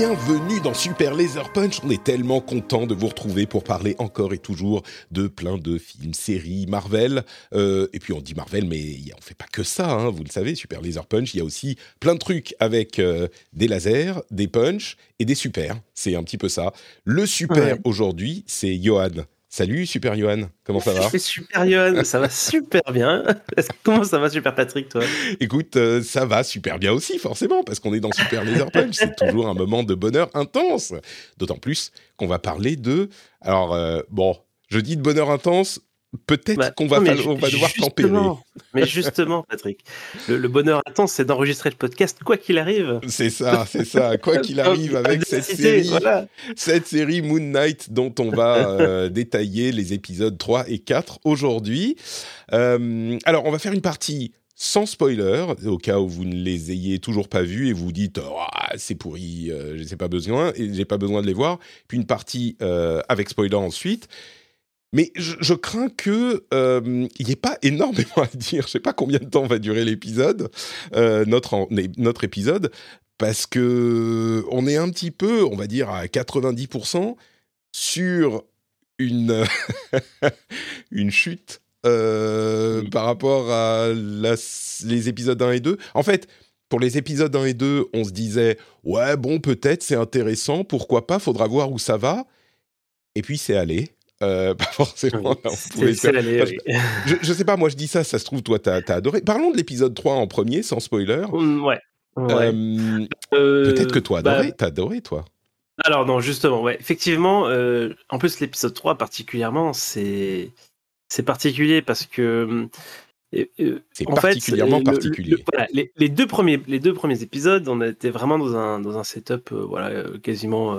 Bienvenue dans Super Laser Punch. On est tellement content de vous retrouver pour parler encore et toujours de plein de films, séries, Marvel. Euh, et puis on dit Marvel, mais on fait pas que ça. Hein, vous le savez, Super Laser Punch. Il y a aussi plein de trucs avec euh, des lasers, des punch et des super. C'est un petit peu ça. Le super Ouais. aujourd'hui, c'est Johan. Salut Super Johan. Comment ça va C'est super Johan, ça va super bien. Comment ça va super Patrick toi? Écoute, euh, ça va super bien aussi, forcément, parce qu'on est dans Super Laser Punch. C'est toujours un moment de bonheur intense. D'autant plus qu'on va parler de. Alors, euh, bon, je dis de bonheur intense. Peut-être Bah, qu'on va, non, on va devoir justement, Mais justement Patrick, le, le bonheur intense c'est d'enregistrer le podcast quoi qu'il arrive. C'est ça, c'est ça. Quoi qu'il arrive avec cette série, Voilà. cette série Moon Knight dont on va euh, détailler les épisodes 3 et 4 aujourd'hui. Euh, alors, on va faire une partie sans spoiler, au cas où vous ne les ayez toujours pas vus et vous dites Ah, c'est pourri, euh, je sais pas besoin et j'ai pas besoin de les voir. Puis une partie avec spoiler ensuite. Mais je, je crains que euh, il n'y ait pas énormément à dire. Je sais pas combien de temps va durer l'épisode, euh, notre notre épisode, parce que on est un petit peu, on va dire à 90% sur une une chute euh, par rapport à la- les épisodes 1 et 2. En fait, pour les épisodes 1 et 2, on se disait ouais bon peut-être c'est intéressant, pourquoi pas, faudra voir où ça va. Et puis c'est allé. Euh, pas forcément. c'est faire- Enfin, oui. je, je sais pas, moi je dis ça, ça se trouve, toi t'as as adoré. Parlons de l'épisode 3 en premier, sans spoiler. Mm, Ouais. ouais. Euh, Euh, Peut-être que toi, bah, adoré, t'as adoré, toi. Alors non, justement, ouais, effectivement. euh, en plus, l'épisode 3 particulièrement, c'est c'est particulier parce que euh, C'est en fait, particulièrement le- particulier. le- voilà, les, les deux premiers les deux premiers épisodes, on était vraiment dans un dans un setup euh, voilà quasiment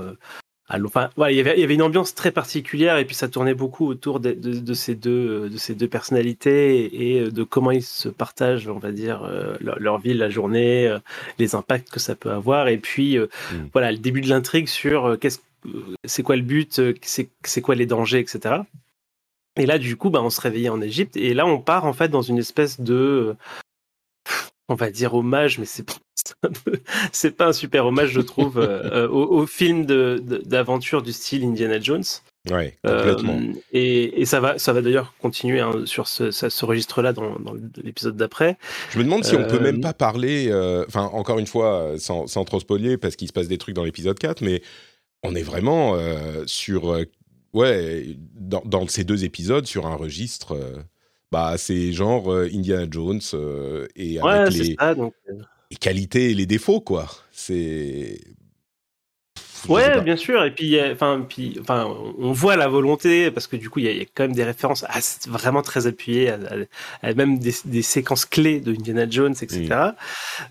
enfin voilà, il y avait il y avait une ambiance très particulière et puis ça tournait beaucoup autour de, de, de ces deux de ces deux personnalités et de comment ils se partagent, on va dire euh, leur, leur vie, la journée, euh, les impacts que ça peut avoir et puis euh, Mm. voilà le début de l'intrigue sur qu'est-ce c'est quoi le but, c'est c'est quoi les dangers, etc. Et là, du coup, bah, on se réveillait en Égypte. Et là, on part en fait dans une espèce de, on va dire hommage, mais c'est pas- c'est pas un super hommage, je trouve, euh, euh, au, au film d'aventure du style Indiana Jones. Ouais, Euh, complètement. et, et ça va, ça va d'ailleurs continuer hein, sur ce, registre-là dans, dans l'épisode d'après. Je me demande si on peut euh, même pas parler, euh, enfin, encore une fois, euh, sans, sans trop spoiler, parce qu'il se passe des trucs dans l'épisode 4, mais on est vraiment euh, sur, euh, ouais, dans, dans ces deux épisodes, sur un registre, euh, bah, c'est genre euh, Indiana Jones euh, et Ouais, avec c'est les, ça. Donc, euh, les qualités et les défauts, quoi. C'est. Ouais, bien sûr. Et puis, enfin, puis, enfin, on voit la volonté parce que du coup, il y, a- il y a quand même des références à- vraiment très appuyées, à, à- à même des, des séquences clés de Indiana Jones, etc.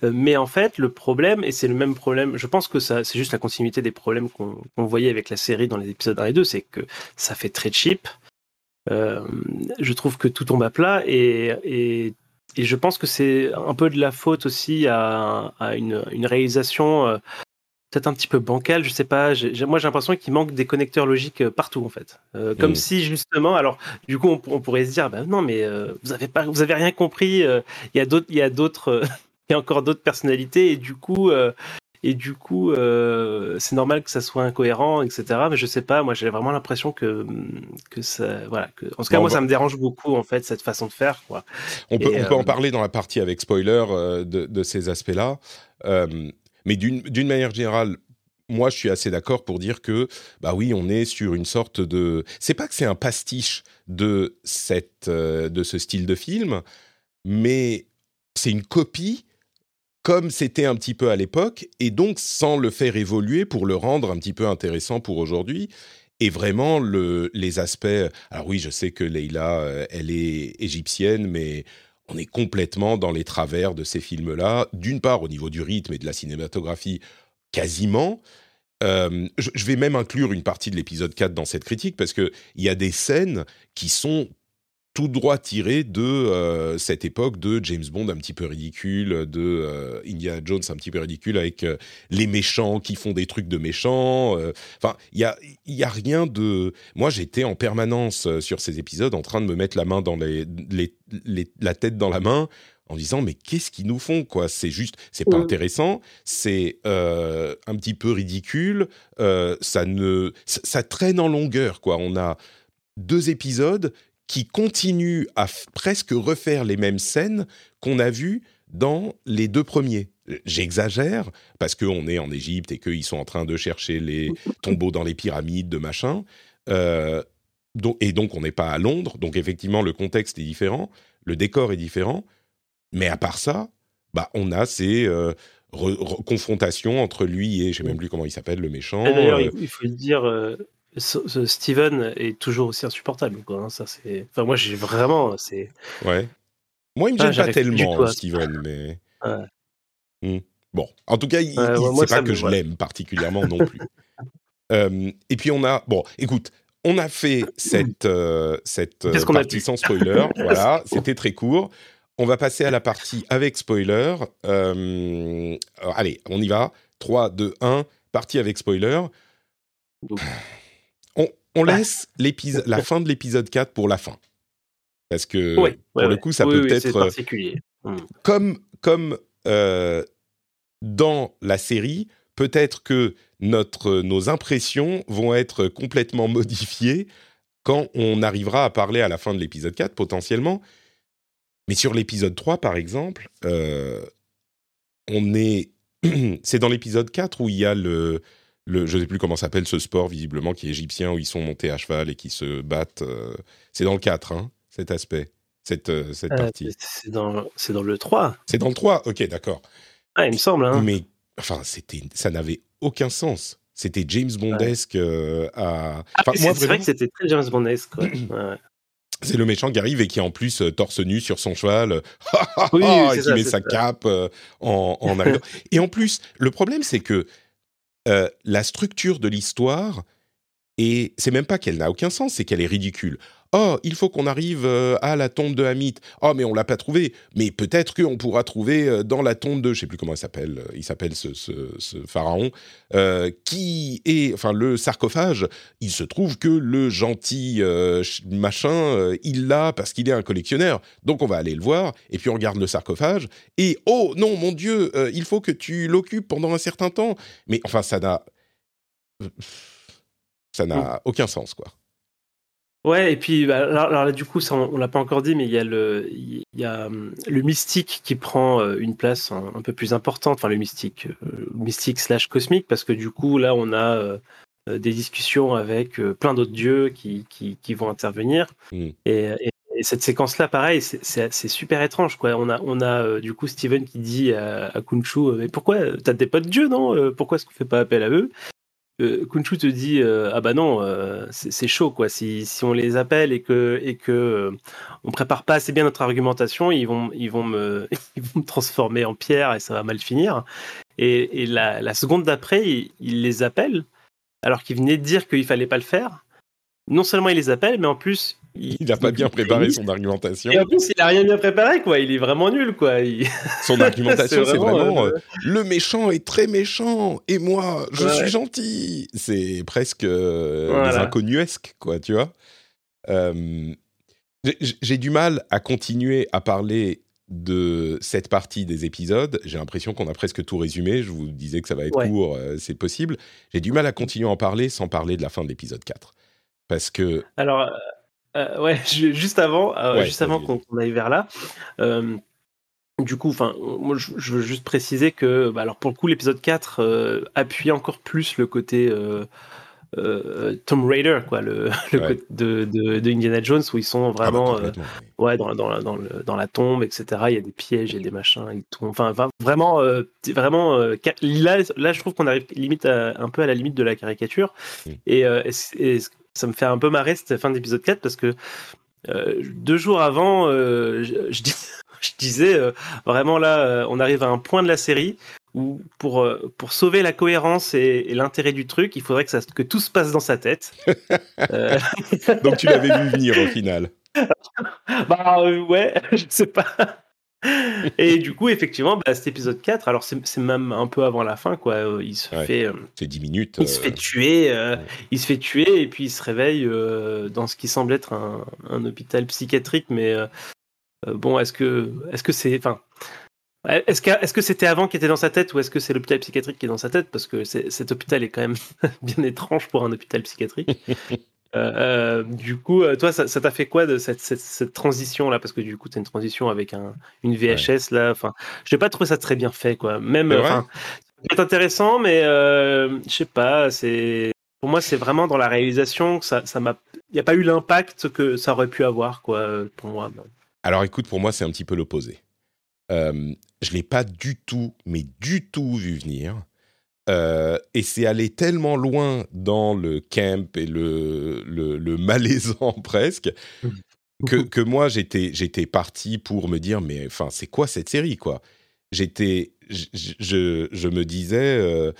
Euh, mais en fait, le problème, et c'est le même problème, je pense que ça, c'est juste la continuité des problèmes qu'on qu'on voyait avec la série dans les épisodes 1 et 2, c'est que ça fait très cheap. Euh, je trouve que tout tombe à plat et, et, et je pense que c'est un peu de la faute aussi à, à une, une réalisation euh, peut-être un petit peu bancale, je sais pas. Moi, j'ai l'impression qu'il manque des connecteurs logiques euh, partout en fait. Euh, comme Mm. si justement, alors du coup, on, on pourrait se dire, bah, non, mais euh, vous avez pas, vous avez rien compris. euh, Il y a d'autres, il y a d'autres, il y a encore d'autres personnalités et du coup. Et du coup, euh, c'est normal que ça soit incohérent, etc. Mais je sais pas, moi j'ai vraiment l'impression que que ça, voilà, que, en tout cas Bon, moi ça me dérange beaucoup en fait cette façon de faire, quoi. On peut, Et, on peut en euh, parler dans la partie avec spoiler euh, de, de ces aspects-là. Mais d'une d'une manière générale, moi, je suis assez d'accord pour dire que, bah oui, on est sur une sorte de. C'est pas que c'est un pastiche de cette, euh, de ce style de film, mais c'est une copie comme c'était un petit peu à l'époque, et donc sans le faire évoluer pour le rendre un petit peu intéressant pour aujourd'hui. Et vraiment, le, les aspects... Alors oui, je sais que Leila, euh, elle est égyptienne, mais on est complètement dans les travers de ces films-là. D'une part, au niveau du rythme et de la cinématographie, quasiment. Euh, je, vais même inclure une partie de l'épisode 4 dans cette critique, parce qu'il y a des scènes qui sont tout droit tiré de euh, cette époque de James Bond un petit peu ridicule, de euh, Indiana Jones un petit peu ridicule avec euh, les méchants qui font des trucs de méchants. Enfin, il y a, y a rien de. Moi, j'étais en permanence sur ces épisodes en train de me mettre la main dans les, les, la tête dans la main en disant mais qu'est-ce qu'ils nous font quoi? C'est juste, c'est pas intéressant, c'est un petit peu ridicule, ça ne, ça traîne en longueur quoi. On a deux épisodes qui continue à presque refaire les mêmes scènes qu'on a vues dans les deux premiers. J'exagère parce qu'on est en Égypte et qu'ils sont en train de chercher les tombeaux dans les pyramides, de machin. Euh, et donc on n'est pas à Londres, donc effectivement le contexte est différent, le décor est différent, mais à part ça, bah on a ces euh, confrontations entre lui et je sais même plus comment il s'appelle le méchant. D'ailleurs, euh, il faut le dire, Steven est toujours aussi insupportable. Quoi, hein, ça, c'est... Enfin, moi, j'ai vraiment. C'est... Ouais. Moi, il me ah, gêne pas tellement, Steven, mais. Hmm. Bon, en tout cas, il, c'est pas que je l'aime particulièrement non plus. Euh, et puis, on a. Bon, écoute, on a fait cette, euh, cette euh, partie sans spoiler. voilà, c'était très court. On va passer à la partie avec spoiler. allez, on y va. 3, 2, 1. Partie avec spoiler on laisse la fin de l'épisode 4 pour la fin. Parce que pour le coup, ça peut être particulier. Hmm. comme comme euh, dans la série, peut-être que notre nos impressions vont être complètement modifiées quand on arrivera à parler à la fin de l'épisode 4 potentiellement. Mais sur l'épisode 3 par exemple, euh, on est c'est dans l'épisode 4 où il y a le je ne sais plus comment s'appelle ce sport visiblement qui est égyptien où ils sont montés à cheval et qui se battent. Euh, c'est dans le 4, hein, cet aspect, cette, euh, cette euh, partie. C'est dans, le 3. C'est dans le 3, ok, d'accord. Ah, il me semble. Hein. Mais enfin, ça n'avait aucun sens. C'était James Bondesque à. Ah, c'est vrai que c'était très James Bondesque. C'est le méchant qui arrive et qui en plus torse nu sur son cheval, oui, et qui met sa cape en, en et en plus, le problème c'est que euh, la structure de l'histoire, et c'est même pas qu'elle n'a aucun sens, c'est qu'elle est ridicule. Oh, il faut qu'on arrive euh, à la tombe de Hamit. Oh, mais on l'a pas trouvé. Mais peut-être qu'on pourra trouver euh, dans la tombe de, je sais plus comment il s'appelle, il s'appelle ce, pharaon, qui est, enfin, le sarcophage. Il se trouve que le gentil machin, il l'a parce qu'il est un collectionneur. Donc on va aller le voir et puis on regarde le sarcophage et oh non, mon Dieu, il faut que tu l'occupes pendant un certain temps. Mais enfin, ça n'a ça n'a aucun sens, quoi. Ouais, et puis bah, alors, là, du coup, ça, on, l'a pas encore dit, mais il y a le, il y a hum, le mystique qui prend euh, une place un, peu plus importante, enfin le mystique, euh, mystique slash cosmique, parce que du coup, là, on a euh, des discussions avec plein d'autres dieux qui, qui, qui, vont intervenir. Mmh. Et, cette séquence-là, pareil, c'est super étrange, quoi. On a, on a du coup Steven qui dit à, à Kunshu, mais pourquoi t'as des potes dieux, non Pourquoi est-ce qu'on fait pas appel à eux? Euh, Kunshu te dit euh, ah bah non euh, c'est chaud quoi. Si, si, on les appelle et que et que on prépare pas assez bien notre argumentation ils vont ils vont me ils vont me transformer en pierre et ça va mal finir et, et la, seconde d'après il, il, les appelle alors qu'il venait de dire qu'il fallait pas le faire. Non seulement il les appelle mais en plus il n'a pas bien préparé son argumentation. Et en plus, il n'a rien bien préparé, quoi. Il est vraiment nul, quoi. Son argumentation, c'est vraiment, euh, euh, le méchant est très méchant et moi, je suis gentil. C'est presque euh, inconnuesques, quoi, tu vois. J'ai du mal à continuer à parler de cette partie des épisodes. J'ai l'impression qu'on a presque tout résumé. Je vous disais que ça va être court, c'est possible. J'ai du mal à continuer à en parler sans parler de la fin de l'épisode 4. Parce que. Alors, euh, ouais, juste avant, euh, juste avant qu'on aille vers là. Euh, du coup, enfin, moi, je, veux juste préciser que, bah, alors pour le coup, l'épisode 4 appuie encore plus le côté euh, Tomb Raider, quoi, le, le de, de, Indiana Jones, où ils sont ah bah, vraiment euh, ouais, dans, dans, dans, le, dans, la tombe, etc. Il y a des pièges, il y a des machins. Ils enfin, vraiment, euh, vraiment là, là, je trouve qu'on arrive limite un peu à la limite de la caricature. Mm. Et, ça me fait un peu marrer cette fin d'épisode 4 parce que deux jours avant, je, je, disais vraiment là, on arrive à un point de la série où pour, euh, pour sauver la cohérence et, l'intérêt du truc, il faudrait que, ça, que tout se passe dans sa tête. Euh. Donc tu l'avais vu venir au final. bah euh, ouais, je sais pas. Et du coup, effectivement, bah, cet épisode 4, alors c'est même un peu avant la fin, quoi. Il se fait. c'est 10 minutes. Il se fait tuer, il se fait tuer, et puis il se réveille dans ce qui semble être un, un hôpital psychiatrique, mais bon, est-ce que est-ce que c'est. Enfin, est-ce que est-ce que c'était avant qui était dans sa tête ou est-ce que c'est l'hôpital psychiatrique qui est dans sa tête? Parce que cet hôpital est quand même bien étrange pour un hôpital psychiatrique. Euh, euh, du coup, euh, toi, ça t'a fait quoi de cette, cette, transition là Parce que du coup, c'est une transition avec un, une VHS là. Enfin, je n'ai pas trouvé ça très bien fait, quoi. Même, c'est intéressant, mais je sais pas. C'est pour moi, c'est vraiment dans la réalisation que ça, ça m'a. Il n'y a pas eu l'impact que ça aurait pu avoir, quoi, pour moi. Alors, écoute, pour moi, c'est un petit peu l'opposé. Euh, je l'ai pas du tout, mais du tout vu venir. Euh, et c'est allé tellement loin dans le camp et le, le, malaisant presque que, que moi j'étais j'étais parti pour me dire mais enfin c'est quoi cette série quoi? J'étais je, je, me disais euh,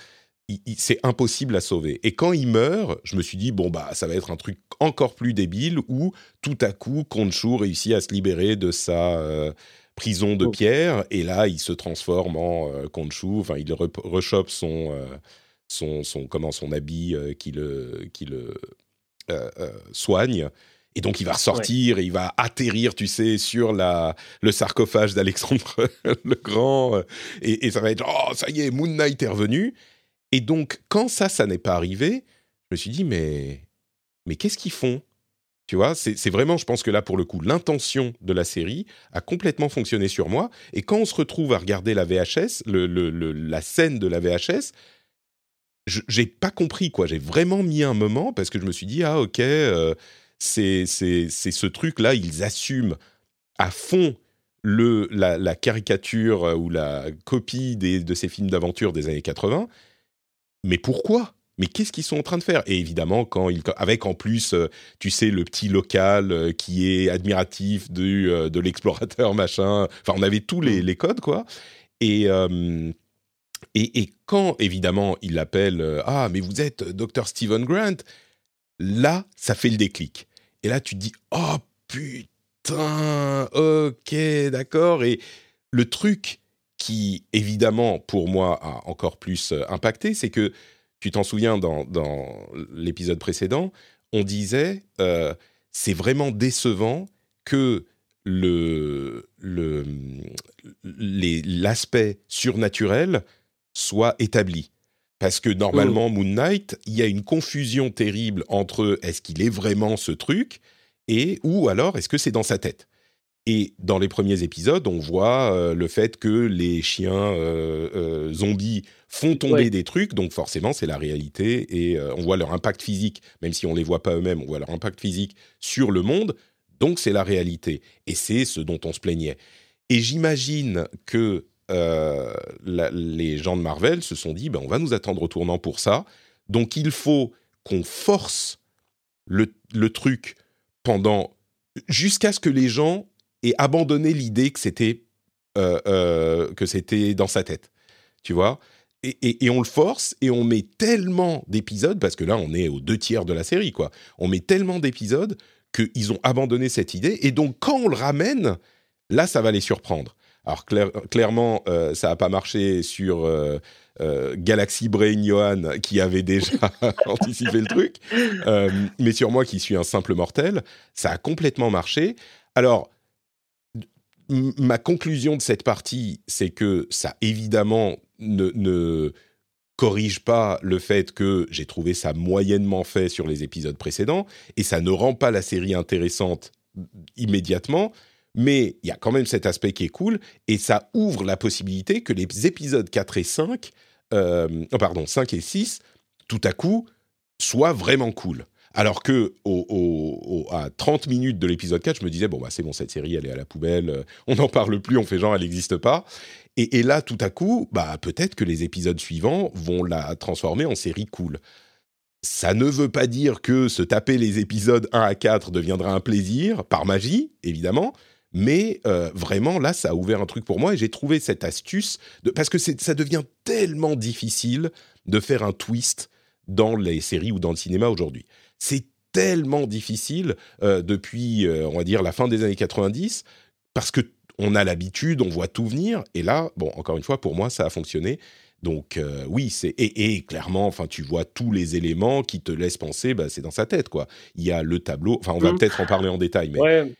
c'est impossible à sauver. Et quand il meurt je me suis dit bon bah ça va être un truc encore plus débile où tout à coup Khonshu réussit à se libérer de sa euh, prison de oh. pierre, et là, il se transforme en euh, enfin, il rechoppe son, euh, son, son, comment, son habit euh, qui le, qui le euh, soigne. Et donc, il va ressortir et il va atterrir, tu sais, sur la, le sarcophage d'Alexandre le Grand. Et, et, ça va être, oh, ça y est, Moon Knight est revenu. Et donc, quand ça, ça n'est pas arrivé, je me suis dit, mais, mais qu'est-ce qu'ils font? Tu vois, c'est vraiment, je pense que là, pour le coup, l'intention de la série a complètement fonctionné sur moi. Et quand on se retrouve à regarder la VHS, la scène de la VHS, j'ai pas compris, quoi. J'ai vraiment mis un moment parce que je me suis dit, ah, ok, euh, c'est ce truc-là, ils assument à fond le, la, caricature euh, ou la copie des, de ces films d'aventure des années 80. Mais pourquoi? Mais qu'est-ce qu'ils sont en train de faire? Et évidemment, quand il, avec en plus, euh, tu sais, le petit local euh, qui est admiratif du, euh, de l'explorateur, machin. Enfin, on avait tous les, mm. les codes, quoi. Et, et, et, quand, évidemment, il appelle Ah, mais vous êtes Dr. Stephen Grant, là, ça fait le déclic. Et là, tu te dis Oh, putain, ok, d'accord. Et le truc qui, évidemment, pour moi, a encore plus impacté, c'est que tu t'en souviens dans, l'épisode précédent, on disait euh, c'est vraiment décevant que le l'aspect surnaturel soit établi. Parce que normalement, mmh. Moon Knight, il y a une confusion terrible entre est-ce qu'il est vraiment ce truc et ou alors est-ce que c'est dans sa tête. Et dans les premiers épisodes, on voit euh, le fait que les chiens euh, euh, zombies font tomber des trucs, donc forcément c'est la réalité, et on voit leur impact physique, même si on ne les voit pas eux-mêmes, on voit leur impact physique sur le monde, donc c'est la réalité. Et c'est ce dont on se plaignait. Et j'imagine que les gens de Marvel se sont dit, ben, on va nous attendre au tournant pour ça, donc il faut qu'on force le, le truc pendant jusqu'à ce que les gens et abandonner l'idée que c'était euh, euh, que c'était dans sa tête, tu vois? Et, on le force et on met tellement d'épisodes parce que là on est aux deux tiers de la série quoi. On met tellement d'épisodes qu'ils ont abandonné cette idée et donc quand on le ramène, là ça va les surprendre. Alors clairement, euh, ça n'a pas marché sur Galaxy Brain Johan qui avait déjà anticipé le truc, mais sur moi qui suis un simple mortel, ça a complètement marché. Alors ma conclusion de cette partie, c'est que ça évidemment ne, corrige pas le fait que j'ai trouvé ça moyennement fait sur les épisodes précédents, et ça ne rend pas la série intéressante immédiatement, mais il y a quand même cet aspect qui est cool, et ça ouvre la possibilité que les épisodes 4 et 5, euh, pardon, 5 et 6, tout à coup, soit vraiment cool. Alors que à 30 minutes de l'épisode 4, je me disais, bon, bah, c'est bon, cette série, elle est à la poubelle, euh, on n'en parle plus, on fait genre, elle n'existe pas. Et, là, tout à coup, bah, peut-être que les épisodes suivants vont la transformer en série cool. Ça ne veut pas dire que se taper les épisodes 1 à 4 deviendra un plaisir, par magie, évidemment, mais euh, vraiment, là, ça a ouvert un truc pour moi et j'ai trouvé cette astuce, parce que ça devient tellement difficile de faire un twist dans les séries ou dans le cinéma aujourd'hui. C'est tellement difficile euh, depuis, euh, on va dire, la fin des années 90, parce que on a l'habitude, on voit tout venir, et là, bon, encore une fois, pour moi, ça a fonctionné. Donc oui, c'est et, clairement, enfin, tu vois tous les éléments qui te laissent penser, bah, c'est dans sa tête, quoi. Il y a le tableau. Enfin, on va mmh. peut-être en parler en détail, mais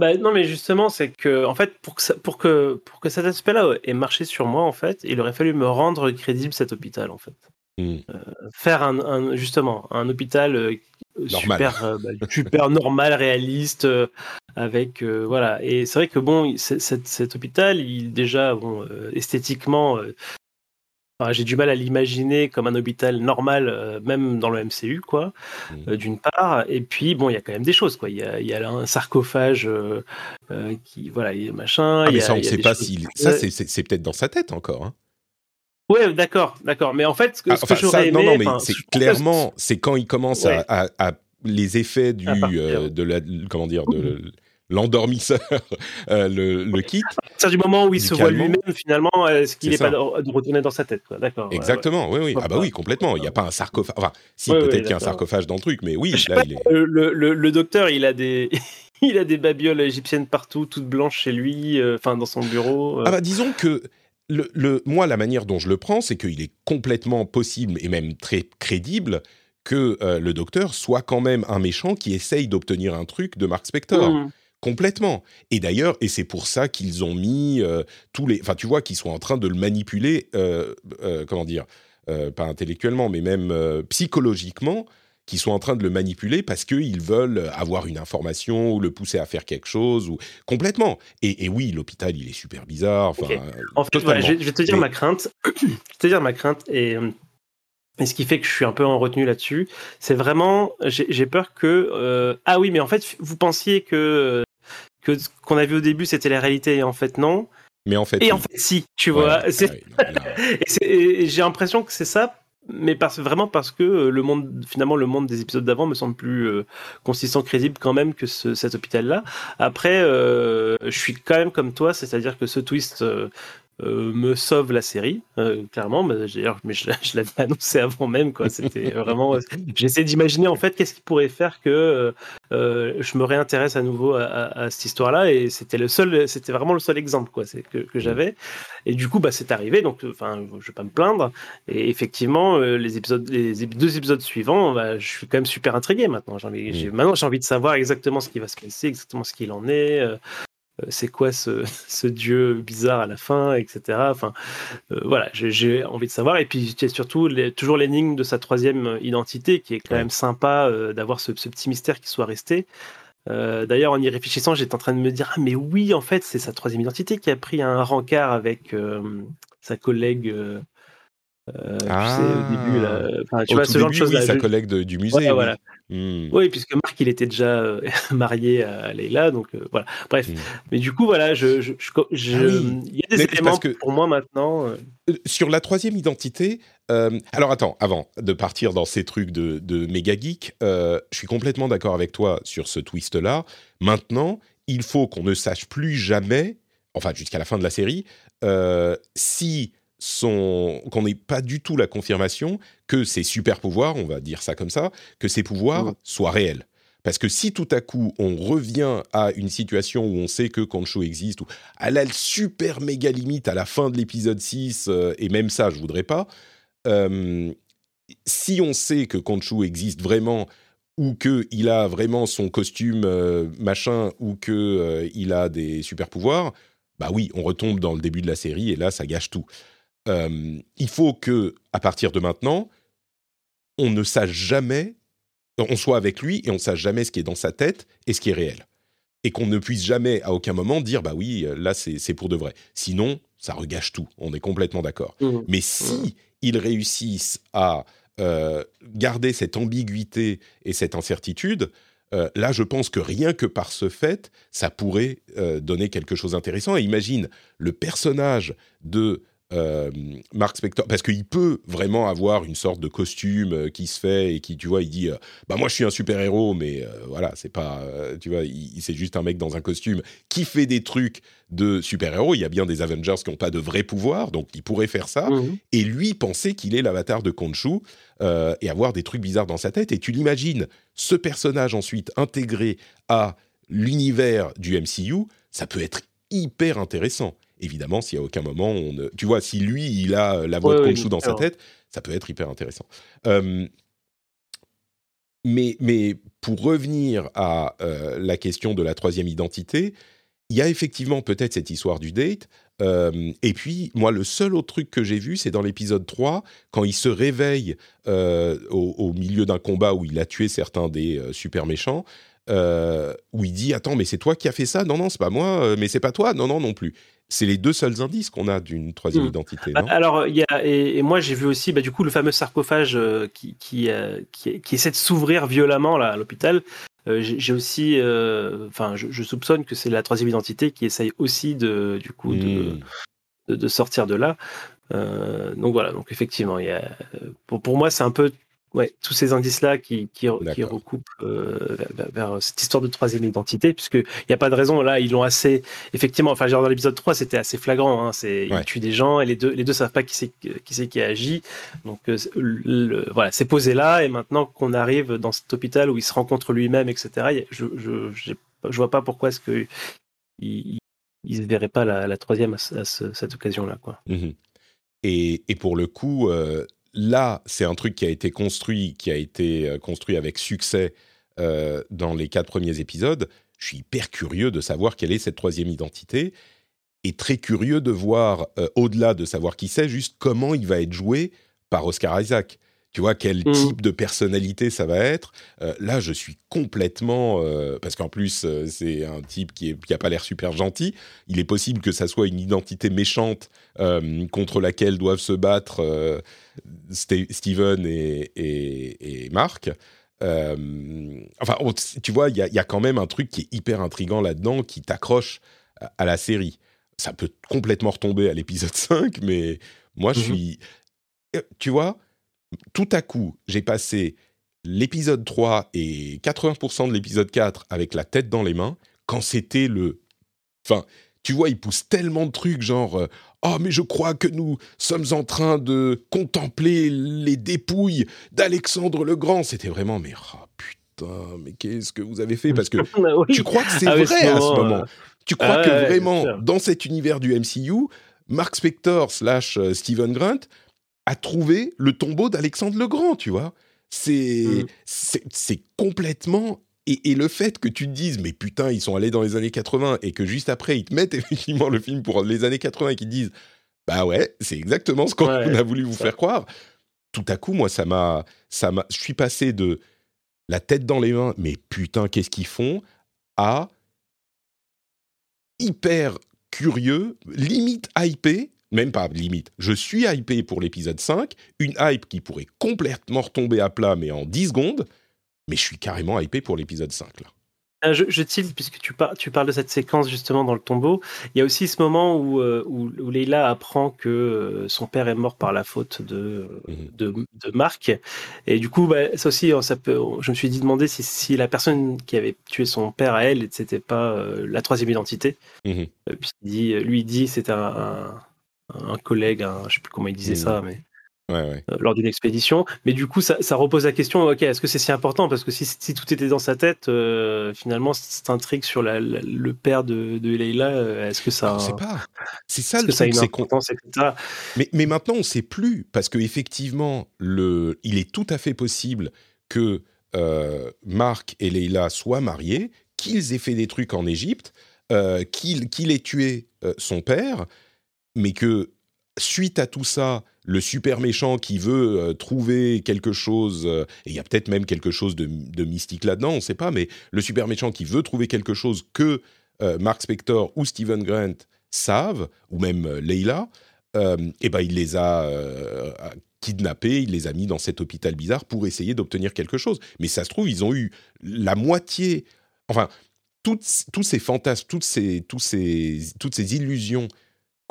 bah, non, mais justement, c'est que, en fait, pour que, pour que, pour que cet aspect-là ait marché sur moi, en fait, il aurait fallu me rendre crédible cet hôpital, en fait. Mmh. Euh, faire un, justement un hôpital euh, super, euh, bah, super normal, réaliste, avec voilà. Et c'est vrai que bon, cet hôpital, il déjà bon esthétiquement j'ai du mal à l'imaginer comme un hôpital normal, même dans le MCU, quoi, mmh. euh, d'une part. Et puis, bon, il y a quand même des choses, quoi. Il y a, y a un sarcophage qui, voilà, il y a machin. Ah, mais ça, on ne sait pas si. Ça, c'est peut-être dans sa tête encore. Hein. Ouais, d'accord, d'accord. Mais en fait, ce que, ah, j'aurais aimé, non, non, mais c'est clairement, c'est quand il commence à, les effets du, de la, comment dire, de l'endormisseur euh, le, le quitte. C'est du moment où il se voit lui-même, finalement, est-ce qu'il n'est pas de retourner dans sa tête D'accord. Exactement, oui, oui. Ah bah oui, complètement. Il n'y a pas un sarcophage. Enfin, si, peut-être qu'il y a un sarcophage dans le truc, mais oui. Là, il est... le, le, le, docteur, il a des. il a des babioles égyptiennes partout, toutes blanches chez lui, euh, enfin dans son bureau. Euh. Ah bah disons que le, le, moi, la manière dont je le prends, c'est qu'il est complètement possible et même très crédible que le docteur soit quand même un méchant qui essaye d'obtenir un truc de Mark Spector. Mmh. Complètement. Et d'ailleurs, et c'est pour ça qu'ils ont mis euh, tous les. Enfin, tu vois, qu'ils sont en train de le manipuler, euh, euh, comment dire, pas intellectuellement, mais même psychologiquement, qu'ils sont en train de le manipuler parce qu'ils veulent avoir une information ou le pousser à faire quelque chose. ou Complètement. Et, oui, l'hôpital, il est super bizarre. Enfin, En fait, je, vais te dire ma crainte. je vais te dire ma crainte. Et. Et ce qui fait que je suis un peu en retenue là-dessus, c'est vraiment, j'ai peur que ah oui, mais en fait, vous pensiez que que qu'on a vu au début c'était la réalité et en fait non. Mais en fait. Et en fait si, tu vois. et, j'ai l'impression que c'est ça, mais parce, vraiment parce que euh, le monde, finalement, le monde des épisodes d'avant me semble plus euh, consistant, crédible quand même que cet hôpital-là. Après, euh, je suis quand même comme toi, c'est-à-dire que ce twist euh, me sauve la série, euh, clairement. Mais, mais je, l'avais annoncé avant même, quoi. C'était vraiment. J'essaie d'imaginer en fait qu'est-ce qui pourrait faire que euh, je me réintéresse à nouveau à, cette histoire-là, et c'était le seul, c'était vraiment le seul exemple, quoi, que, que mm. j'avais. Et du coup, bah, c'est arrivé. Donc, enfin, je vais pas me plaindre. Et effectivement, les épisodes, les deux épisodes suivants, bah, je suis quand même super intrigué maintenant. J'ai, mm. maintenant, j'ai envie de savoir exactement ce qui va se passer, exactement ce qu'il en est. Euh, c'est quoi ce, dieu bizarre à la fin, etc. Enfin, euh, voilà, j'ai envie de savoir. Et puis, il y a surtout toujours l'énigme de sa troisième identité, qui est quand même sympa euh, d'avoir ce, petit mystère qui soit resté. D'ailleurs, en y réfléchissant, j'étais en train de me dire Ah, mais oui, en fait, c'est sa troisième identité qui a pris un rencard avec sa collègue euh, ah, tu sais, au début, là, enfin, tu vois, ce genre de choses. Oui, sa collègue du musée. voilà. Hmm. Oui, puisque Marc, il était déjà euh, marié à Leila, donc euh, voilà. Bref. Hmm. Mais du coup, voilà, je, je, je, ah il y a des éléments que, pour moi maintenant. Sur la troisième identité, alors attends, avant de partir dans ces trucs de, de méga geek, je suis complètement d'accord avec toi sur ce twist-là. Maintenant, il faut qu'on ne sache plus jamais, enfin jusqu'à la fin de la série, si qu'on n'ait pas du tout la confirmation que ces super pouvoirs, on va dire ça comme ça, que ces pouvoirs mmh. soient réels. Parce que si tout à coup on revient à une situation où on sait que Concho existe, ou à la super méga limite à la fin de l'épisode 6, euh, et même ça je voudrais pas, euh, si on sait que Concho existe vraiment, ou qu'il a vraiment son costume euh, machin, ou qu'il il a des super pouvoirs, bah oui, on retombe dans le début de la série, et là ça gâche tout. Euh, il faut que, à partir de maintenant, on ne sache jamais, on soit avec lui et on ne sache jamais ce qui est dans sa tête et ce qui est réel. Et qu'on ne puisse jamais, à aucun moment, dire bah oui, là c'est pour de vrai. Sinon, ça regâche tout. On est complètement d'accord. Mmh. Mais si mmh. ils réussissent à garder cette ambiguïté et cette incertitude, là, je pense que rien que par ce fait, ça pourrait donner quelque chose d'intéressant. Et imagine le personnage de euh, Mark Spector, parce qu'il peut vraiment avoir une sorte de costume euh, qui se fait et qui, tu vois, il dit, euh, bah moi je suis un super héros, mais voilà, c'est pas, tu vois, il, c'est juste un mec dans un costume qui fait des trucs de super héros. Il y a bien des Avengers qui n'ont pas de vrais pouvoirs, donc il pourrait faire ça. Mhm. Et lui penser qu'il est l'avatar de Khonshu et avoir des trucs bizarres dans sa tête. Et tu l'imagines, ce personnage ensuite intégré à l'univers du MCU, ça peut être hyper intéressant évidemment, s'il y a aucun moment, on ne... tu vois, si lui, il a la voix de Khonshu dans sa tête, ça peut être hyper intéressant. mais, mais pour revenir à euh, la question de la troisième identité, il y a effectivement peut-être cette histoire du date. et puis, moi, le seul autre truc que j'ai vu, c'est dans l'épisode 3, quand il se réveille euh, au, milieu d'un combat où il a tué certains des euh, super méchants, où il dit Attends, mais c'est toi qui as fait ça? Non, non, c'est pas moi, mais c'est pas toi Non, non, non plus c'est les deux seuls indices qu'on a d'une troisième hmm. identité. Non? Alors, il y a, et, moi j'ai vu aussi bah, du coup le fameux sarcophage euh, qui, euh, qui, qui, essaie de s'ouvrir violemment là, à l'hôpital. Euh, j'ai aussi, enfin, je, soupçonne que c'est la troisième identité qui essaye aussi de, du coup, de, hmm. de, sortir de là. donc voilà, donc effectivement, y a, pour, pour moi c'est un peu Ouais, tous ces indices-là qui, qui, qui recoupent euh, vers, cette histoire de troisième identité, puisqu'il n'y a pas de raison. Là, ils l'ont assez. Effectivement, enfin, genre dans l'épisode 3, c'était assez flagrant. Hein, c'est, Ils tuent des gens et les deux, les deux savent pas qui c'est qui, c'est qui agit. Donc, euh, le, voilà, c'est posé là. Et maintenant qu'on arrive dans cet hôpital où il se rencontre lui-même, etc., je, je, je, vois pas pourquoi est-ce que il, il se verrait pas la, la troisième à, cette occasion-là. Quoi. Mmh et, et, pour le coup. Euh là, c'est un truc qui a été construit, qui a été euh, construit avec succès euh, dans les quatre premiers épisodes. Je suis hyper curieux de savoir quelle est cette troisième identité et très curieux de voir, euh, au-delà de savoir qui c'est, juste comment il va être joué par Oscar Isaac. Tu vois, quel mmh. type de personnalité ça va être. là, je suis complètement... parce qu'en plus, c'est un type qui n'a pas l'air super gentil. Il est possible que ça soit une identité méchante contre laquelle doivent se battre Steven et, Marc. Euh, enfin, tu vois, il y, a quand même un truc qui est hyper intrigant là-dedans, qui t'accroche à, la série. Ça peut complètement retomber à l'épisode 5, mais moi, je mhm. suis... Euh, tu vois, tout à coup, j'ai passé l'épisode 3 et 80% de l'épisode 4 avec la tête dans les mains, quand c'était le... Enfin, tu vois, il pousse tellement de trucs, genre, euh, oh, mais je crois que nous sommes en train de contempler les dépouilles d'Alexandre le Grand. C'était vraiment, mais oh, putain, mais qu'est-ce que vous avez fait? Parce que bah tu crois que c'est ah vrai à ce moment. Tu crois ah que vraiment, dans cet univers du MCU, Mark Spector slash euh, Steven Grunt a trouvé le tombeau d'Alexandre le Grand, tu vois. C'est mm. c'est complètement et, le fait que tu te dises, mais putain, ils sont allés dans les années 80 et que juste après, ils te mettent effectivement le film pour les années 80 et qu'ils te disent, bah ouais, c'est exactement ce qu'on a voulu vous faire croire. Tout à coup, moi, ça m'a, ça m'a, je suis passé de la tête dans les mains, mais putain, qu'est-ce qu'ils font, à hyper curieux, limite hypé, même pas limite, je suis hypé pour l'épisode 5, une hype qui pourrait complètement retomber à plat, mais en 10 secondes, mais je suis carrément hypé pour l'épisode 5 là. Euh, je, je tilte, puisque tu, tu, parles de cette séquence justement dans le tombeau. Il y a aussi ce moment où, euh, où, Leila apprend que euh, son père est mort par la faute de, mhm. de, de, Marc. Et du coup, bah, ça aussi, ça peut, je me suis dit demander si, si, la personne qui avait tué son père à elle, c'était pas la troisième identité. Mhm. Dit, lui, dit un, un, collègue, un, je sais plus comment il disait mhm. ça, mais euh, lors d'une expédition. Mais du coup, ça, repose la question ok, est-ce que c'est si important? Parce que si, tout était dans sa tête, euh, finalement, cette intrigue sur le père de, de Leila, euh, est-ce que ça. On sait pas. C'est ça le truc, c'est qu'on. Mais, mais maintenant, on ne sait plus. Parce qu'effectivement, il est tout à fait possible que Marc et Leila soient mariés, qu'ils aient fait des trucs en Égypte, qu'il ait tué son père, mais que suite à tout ça, le super méchant qui veut euh, trouver quelque chose, euh, et il y a peut-être même quelque chose de, mystique là-dedans, on ne sait pas, mais le super méchant qui veut trouver quelque chose que euh, Mark Spector ou Steven Grant savent, ou même Leila, et ben il les a kidnappé, il les a mis dans cet hôpital bizarre pour essayer d'obtenir quelque chose. Mais ça se trouve, ils ont eu la moitié, enfin, toutes, tous ces fantasmes, toutes ces, tous ces, toutes ces illusions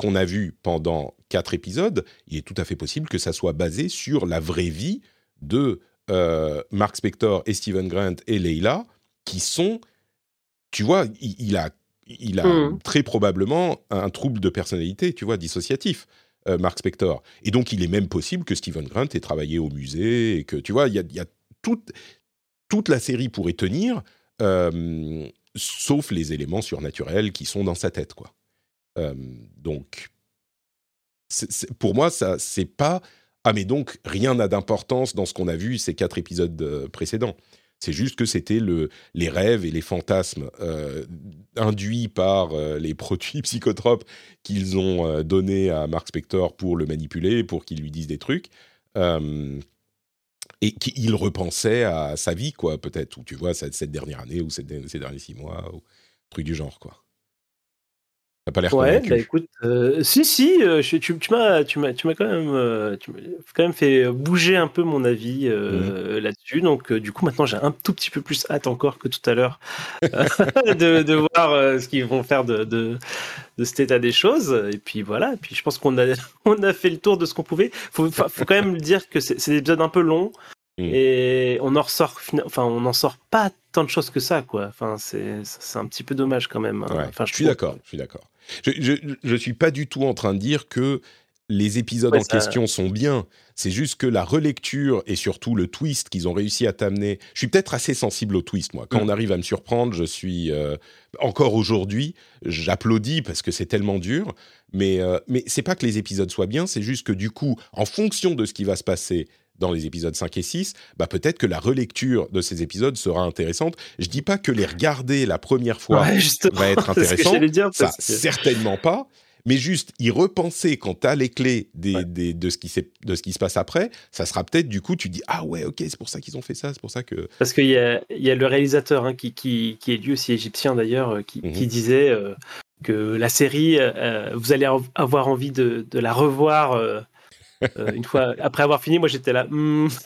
qu'on a vues pendant quatre épisodes, il est tout à fait possible que ça soit basé sur la vraie vie de euh, Mark Spector et Stephen Grant et Leila, qui sont, tu vois, il, a, il a hmm. très probablement un trouble de personnalité, tu vois, dissociatif. Euh, Mark Spector. Et donc, il est même possible que Stephen Grant ait travaillé au musée et que, tu vois, il y a, toute, toute la série pourrait tenir, euh, sauf les éléments surnaturels qui sont dans sa tête, quoi. Euh, donc, pour moi, ça, c'est pas. Ah, mais donc, rien n'a d'importance dans ce qu'on a vu ces quatre épisodes précédents. C'est juste que c'était le, les rêves et les fantasmes euh, induits par euh, les produits psychotropes qu'ils ont euh, donnés à Mark Spector pour le manipuler, pour qu'il lui dise des trucs. et qu'il repensait à sa vie, quoi, peut-être, ou tu vois, cette, dernière année, ou ces derniers six mois, ou truc du genre, quoi pas l'air Ouais, bah écoute, euh, si, si, euh, tu, tu m'as, quand même, euh, tu m'as quand même fait bouger un peu mon avis mmh. là-dessus. Donc, du coup, maintenant, j'ai un tout petit peu plus hâte encore que tout à l'heure de, de, voir ce qu'ils vont faire de, de, de, cet état des choses. Et puis voilà. Et puis, je pense qu'on a, on a fait le tour de ce qu'on pouvait. Faut, faut quand même dire que c'est, des épisodes un peu longs. Mmh. Et on en ressort, enfin, on n'en sort pas tant de choses que ça, quoi. Enfin, c'est, un petit peu dommage quand même. Hein. enfin, je, suis d'accord, je suis d'accord. Je ne suis pas du tout en train de dire que les épisodes en question sont bien. C'est juste que la relecture et surtout le twist qu'ils ont réussi à t'amener. Je suis peut-être assez sensible au twist, moi. Quand mm. on arrive à me surprendre, je suis. Euh, encore aujourd'hui, j'applaudis parce que c'est tellement dur. Mais, euh, mais c'est pas que les épisodes soient bien, c'est juste que du coup, en fonction de ce qui va se passer dans les épisodes 5 et 6, bah peut-être que la relecture de ces épisodes sera intéressante. Je dis pas que les regarder la première fois va être intéressant, ça certainement pas. Mais juste y repenser quand tu as les clés des, des, de, ce qui de ce qui se passe après, ça sera peut-être du coup, tu dis Ah ouais, ok, c'est pour ça qu'ils ont fait ça, c'est pour ça que. Parce qu'il y a, y a le réalisateur hein, qui, qui, qui, est lui aussi égyptien d'ailleurs, euh, qui, qui, mhm. disait euh, que la série, euh, vous allez avoir envie de, de la revoir euh, une fois, après avoir fini, moi j'étais là. Hmm.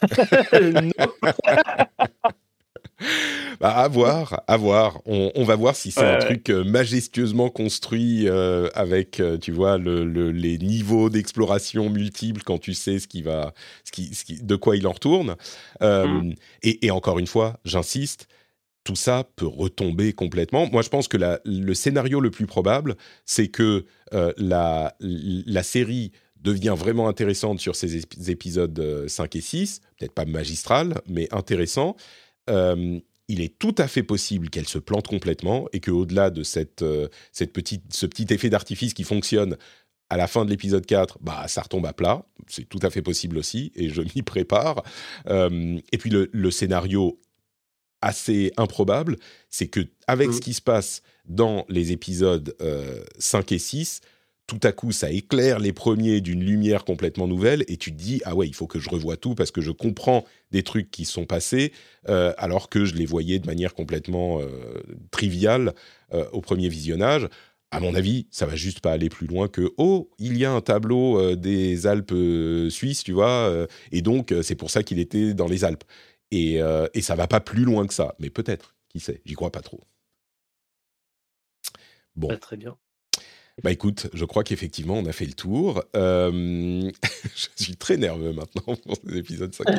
bah, à voir, à voir. On, va voir si c'est un truc euh, majestueusement construit euh, avec, tu vois, le, les niveaux d'exploration multiples quand tu sais ce qui va, ce qui, ce qui, de quoi il en retourne. Hmm. et, et, encore une fois, j'insiste, tout ça peut retomber complètement. Moi, je pense que la, le scénario le plus probable, c'est que la, la série devient vraiment intéressante sur ces épisodes 5 euh, et 6, peut-être pas magistral, mais intéressant. Euh, il est tout à fait possible qu'elle se plante complètement et qu'au-delà de cette, euh, cette petite, ce petit effet d'artifice qui fonctionne à la fin de l'épisode 4, bah, ça retombe à plat. C'est tout à fait possible aussi et je m'y prépare. et puis le, le, scénario assez improbable, c'est que avec ce mmh. qui se passe dans les épisodes 5 et 6, tout à coup, ça éclaire les premiers d'une lumière complètement nouvelle, et tu te dis, ah ouais, il faut que je revoie tout parce que je comprends des trucs qui sont passés, euh, alors que je les voyais de manière complètement euh, triviale euh, au premier visionnage. À mon avis, ça va juste pas aller plus loin que, oh, il y a un tableau des Alpes suisses, tu vois, et donc c'est pour ça qu'il était dans les Alpes. Et, et ça va pas plus loin que ça, mais peut-être, qui sait, j'y crois pas trop. Bon. très bien. Bah écoute, je crois qu'effectivement, on a fait le tour. Euh, je suis très nerveux maintenant pour ces épisodes 5 et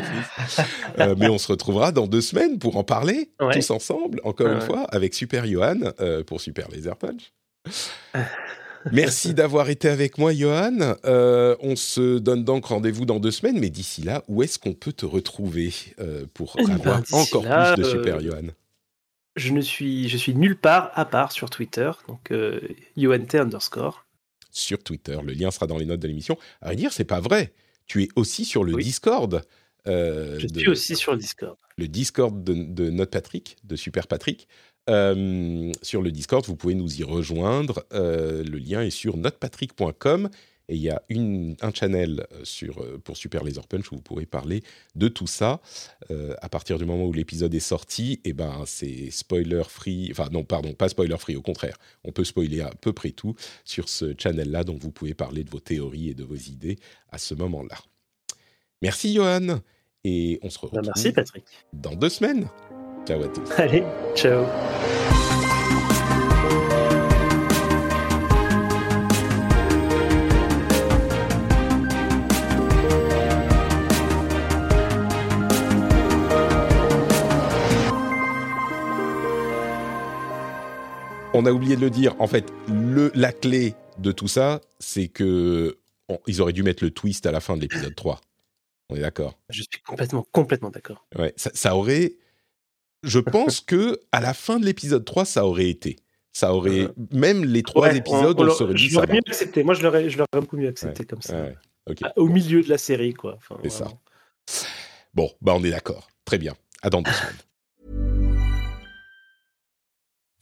6. Euh, mais on se retrouvera dans deux semaines pour en parler, tous ensemble, encore une fois, avec Super Johan euh, pour Super Laser Punch. Merci d'avoir été avec moi, Johan. on se donne donc rendez-vous dans deux semaines, mais d'ici là, où est-ce qu'on peut te retrouver pour eh ben, avoir encore plus de Super Johan? Je ne suis, je suis nulle part à part sur Twitter, donc euh, underscore. Sur Twitter, le lien sera dans les notes de l'émission. À vrai dire, c'est pas vrai. Tu es aussi sur le Discord. Euh, je suis aussi sur le Discord. Le Discord de, de notre Patrick, de Super Patrick. Euh, sur le Discord, vous pouvez nous y rejoindre. Euh, le lien est sur notrepatrick.com. Et il y a une, un channel euh, sur, euh, pour Super Laser Punch où vous pourrez parler de tout ça. Euh, à partir du moment où l'épisode est sorti, et eh ben, c'est spoiler free. Enfin, non, pardon, pas spoiler free, au contraire. On peut spoiler à peu près tout sur ce channel-là, donc vous pouvez parler de vos théories et de vos idées à ce moment-là. Merci Johan. Et on se Bah, retrouve merci Patrick. dans deux semaines. Ciao à tous. Allez, ciao. On a oublié de le dire. En fait, le, la clé de tout ça, c'est que on- ils auraient dû mettre le twist à la fin de l'épisode 3. On est d'accord. Je suis complètement, complètement d'accord. Ouais, ça, ça aurait. Je pense que à la fin de l'épisode 3, ça aurait été. Ça aurait. Même les trois Ouais, épisodes, on- on, on serait dit je l'aurais mieux accepté. Moi, je l'aurais, je l'aurais beaucoup mieux accepté comme ça. Ouais, Au milieu de la série, quoi. Enfin, C'est ça. Bon, bah on est d'accord. Très bien. À dans deux semaines.